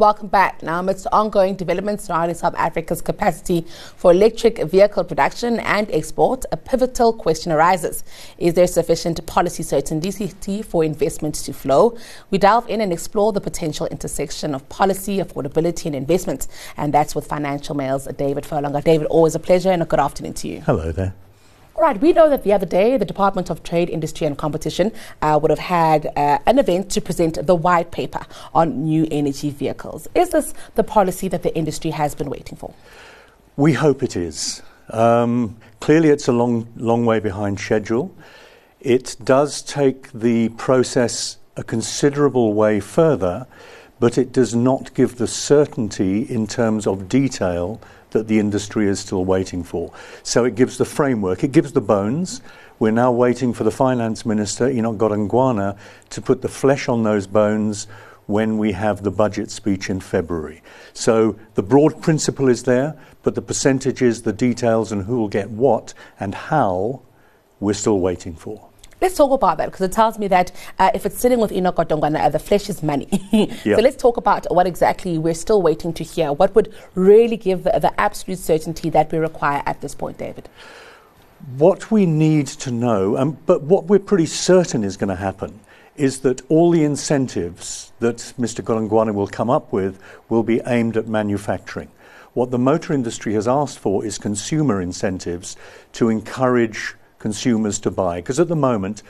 Welcome back. Now, amidst ongoing developments surrounding South Africa's capacity for electric vehicle production and export, a pivotal question arises. Is there sufficient policy certainty for investment to flow? We delve in and explore the potential intersection of policy, affordability, and investment. And that's with Financial Mail's David Furlonger. David, always a pleasure and a good afternoon to you. Hello there. Right, we know that the other day the Department of Trade, Industry and Competition uh, would have had uh, an event to present the white paper on new energy vehicles. Is this the policy that the industry has been waiting for? We hope it is. Um, clearly, it's a long, long way behind schedule. It does take the process a considerable way further, but it does not give the certainty in terms of detail that the industry is still waiting for. So it gives the framework, it gives the bones. We're now waiting for the finance minister, Enoch Godongwana, to put the flesh on those bones when we have the budget speech in February. So the broad principle is there, but the percentages, the details, and who will get what and how, we're still waiting for. Let's talk about that because it tells me that uh, if it's sitting with Enoch Godongwana, uh, the flesh is money. yeah. So let's talk about what exactly we're still waiting to hear. What would really give the, the absolute certainty that we require at this point, David? What we need to know, um, but what we're pretty certain is going to happen, is that all the incentives that Mr. Godongwana will come up with will be aimed at manufacturing. What the motor industry has asked for is consumer incentives to encourage consumers to buy. Because at the moment,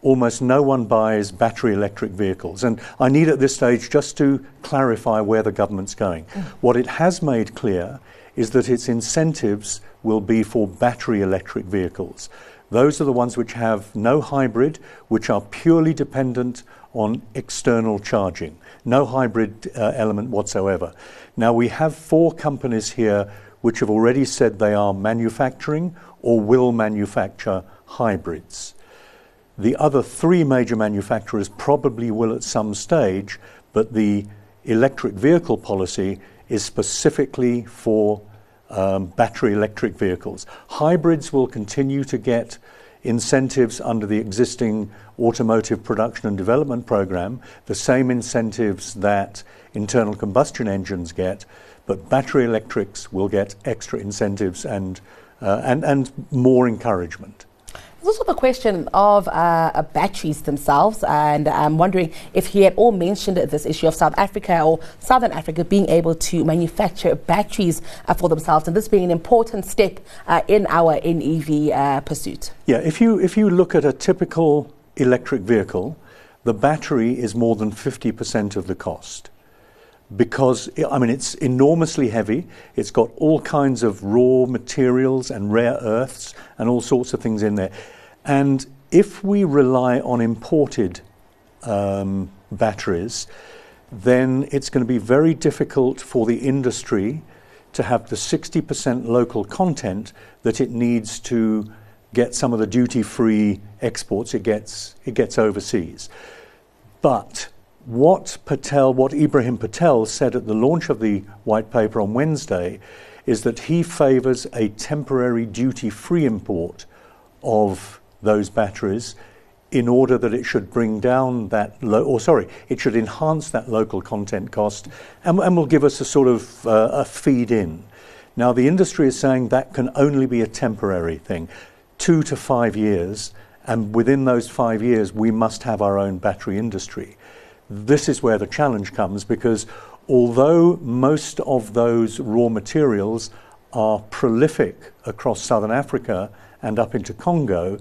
almost no one buys battery electric vehicles. And I need at this stage just to clarify where the government's going. Mm. What it has made clear is that its incentives will be for battery electric vehicles. Those are the ones which have no hybrid, which are purely dependent on external charging, no hybrid uh, element whatsoever. Now, we have four companies here which have already said they are manufacturing or will manufacture hybrids. The other three major manufacturers probably will at some stage, but the electric vehicle policy is specifically for um, battery electric vehicles. Hybrids will continue to get incentives under the existing automotive production and development program, the same incentives that internal combustion engines get, but battery electrics will get extra incentives and uh, and, and more encouragement. There's also the question of uh, batteries themselves, and I'm wondering if he had all mentioned this issue of South Africa or Southern Africa being able to manufacture batteries uh, for themselves, and this being an important step uh, in our NEV uh, pursuit. Yeah, if you if you look at a typical electric vehicle, the battery is more than 50% of the cost because I mean it's enormously heavy. It's got all kinds of raw materials and rare earths and all sorts of things in there. And if we rely on imported um, batteries, then it's going to be very difficult for the industry to have the 60% local content that it needs to get some of the duty-free exports it gets it gets overseas. But what Patel, what Ibrahim Patel said at the launch of the white paper on Wednesday is that he favors a temporary duty free import of those batteries in order that it should bring down that, lo- or sorry, it should enhance that local content cost and, and will give us a sort of uh, a feed in. Now, the industry is saying that can only be a temporary thing, two to five years, and within those five years, we must have our own battery industry. This is where the challenge comes because although most of those raw materials are prolific across southern Africa and up into Congo,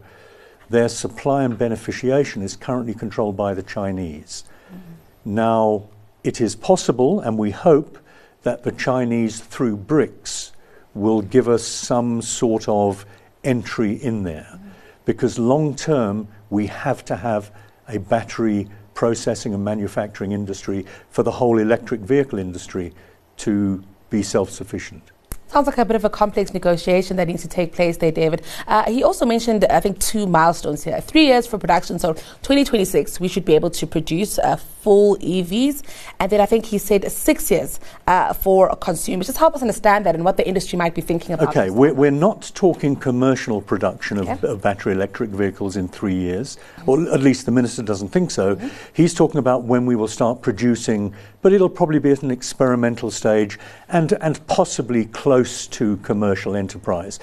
their supply and beneficiation is currently controlled by the Chinese. Mm-hmm. Now, it is possible, and we hope, that the Chinese, through BRICS, will give us some sort of entry in there. Mm-hmm. Because long term, we have to have a battery processing and manufacturing industry for the whole electric vehicle industry to be self sufficient. Sounds like a bit of a complex negotiation that needs to take place there, David. Uh, he also mentioned, I think, two milestones here. Three years for production. So 2026, we should be able to produce uh, full EVs. And then I think he said six years uh, for consumers. Just help us understand that and what the industry might be thinking about. Okay, we're, we're not talking commercial production of, okay. of, battery electric vehicles in three years, or at least the minister doesn't think so. Mm-hmm. He's talking about when we will start producing, but it'll probably be at an experimental stage and, and possibly close close to commercial enterprise.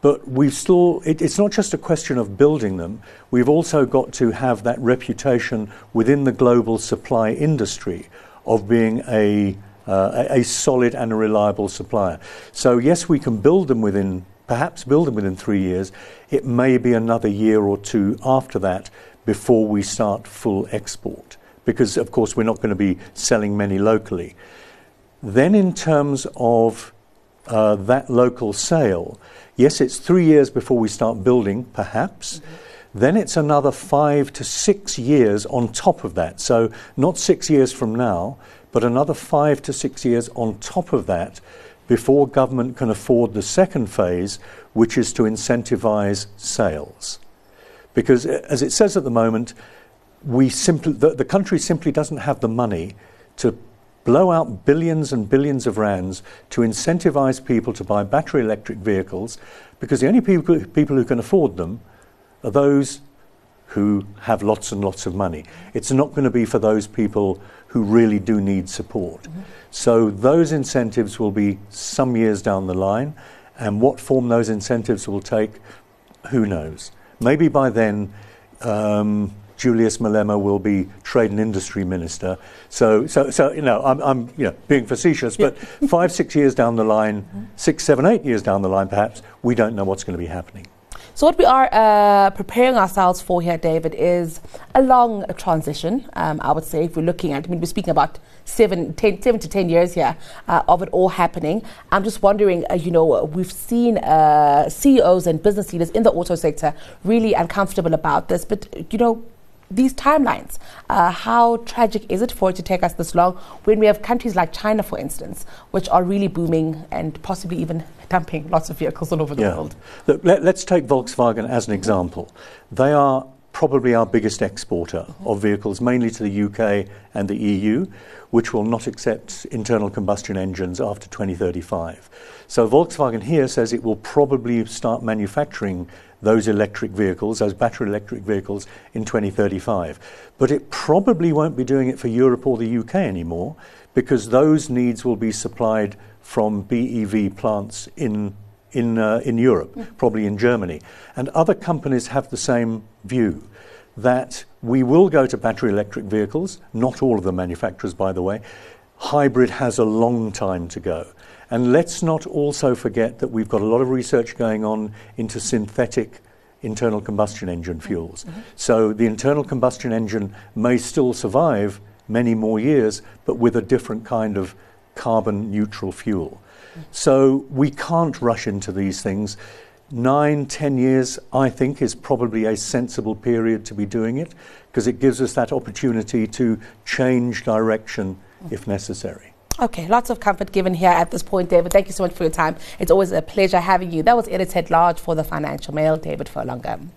But we've still, it, it's not just a question of building them, we've also got to have that reputation within the global supply industry of being a, uh, a, solid and a reliable supplier. So, yes, we can build them within, perhaps build them within three years. It may be another year or two after that before we start full export, because, of course, we're not going to be selling many locally. Then, in terms of uh, that local sale, yes, it's three years before we start building, perhaps. Mm-hmm. Then it's another five to six years on top of that. So, not six years from now, but another five to six years on top of that before government can afford the second phase, which is to incentivize sales. Because, as it says at the moment, we simply, the, the country simply doesn't have the money to blow out billions and billions of rands to incentivize people to buy battery electric vehicles because the only people, people who can afford them are those who have lots and lots of money. It's not going to be for those people who really do need support. Mm-hmm. So those incentives will be some years down the line, and what form those incentives will take, who knows? Maybe by then, um, Julius Malema will be Trade and Industry Minister. So, so, so you know, I'm, I'm you know, being facetious, but five, six years down the line, six, seven, eight years down the line, perhaps, we don't know what's going to be happening. So, what we are uh, preparing ourselves for here, David, is a long transition. Um, I would say, if we're looking at, I mean, we're speaking about seven, ten, seven to ten years here uh, of it all happening. I'm just wondering, uh, you know, we've seen uh, CEOs and business leaders in the auto sector really uncomfortable about this, but you know, these timelines. Uh, how tragic is it for it to take us this long when we have countries like China, for instance, which are really booming and possibly even dumping lots of vehicles all over the yeah. world? Look, let, us take Volkswagen as an example. They are probably our biggest exporter mm-hmm. of vehicles, mainly to the UK and the EU, which will not accept internal combustion engines after 2035. So Volkswagen here says it will probably start manufacturing those electric vehicles, those battery electric vehicles, in 2035. But it probably won't be doing it for Europe or the UK anymore because those needs will be supplied from BEV plants in, in, uh, in Europe, mm. probably in Germany. And other companies have the same view that we will go to battery electric vehicles, not all of the manufacturers, by the way. Hybrid has a long time to go. And let's not also forget that we've got a lot of research going on into synthetic internal combustion engine fuels. Mm-hmm. So the internal combustion engine may still survive many more years, but with a different kind of carbon neutral fuel. Mm-hmm. So we can't rush into these things. Nine, ten years, I think, is probably a sensible period to be doing it because it gives us that opportunity to change direction mm-hmm. if necessary. Okay, lots of comfort given here at this point, David. Thank you so much for your time. It's always a pleasure having you. That was editor at large for the Financial Mail, David Furlonger.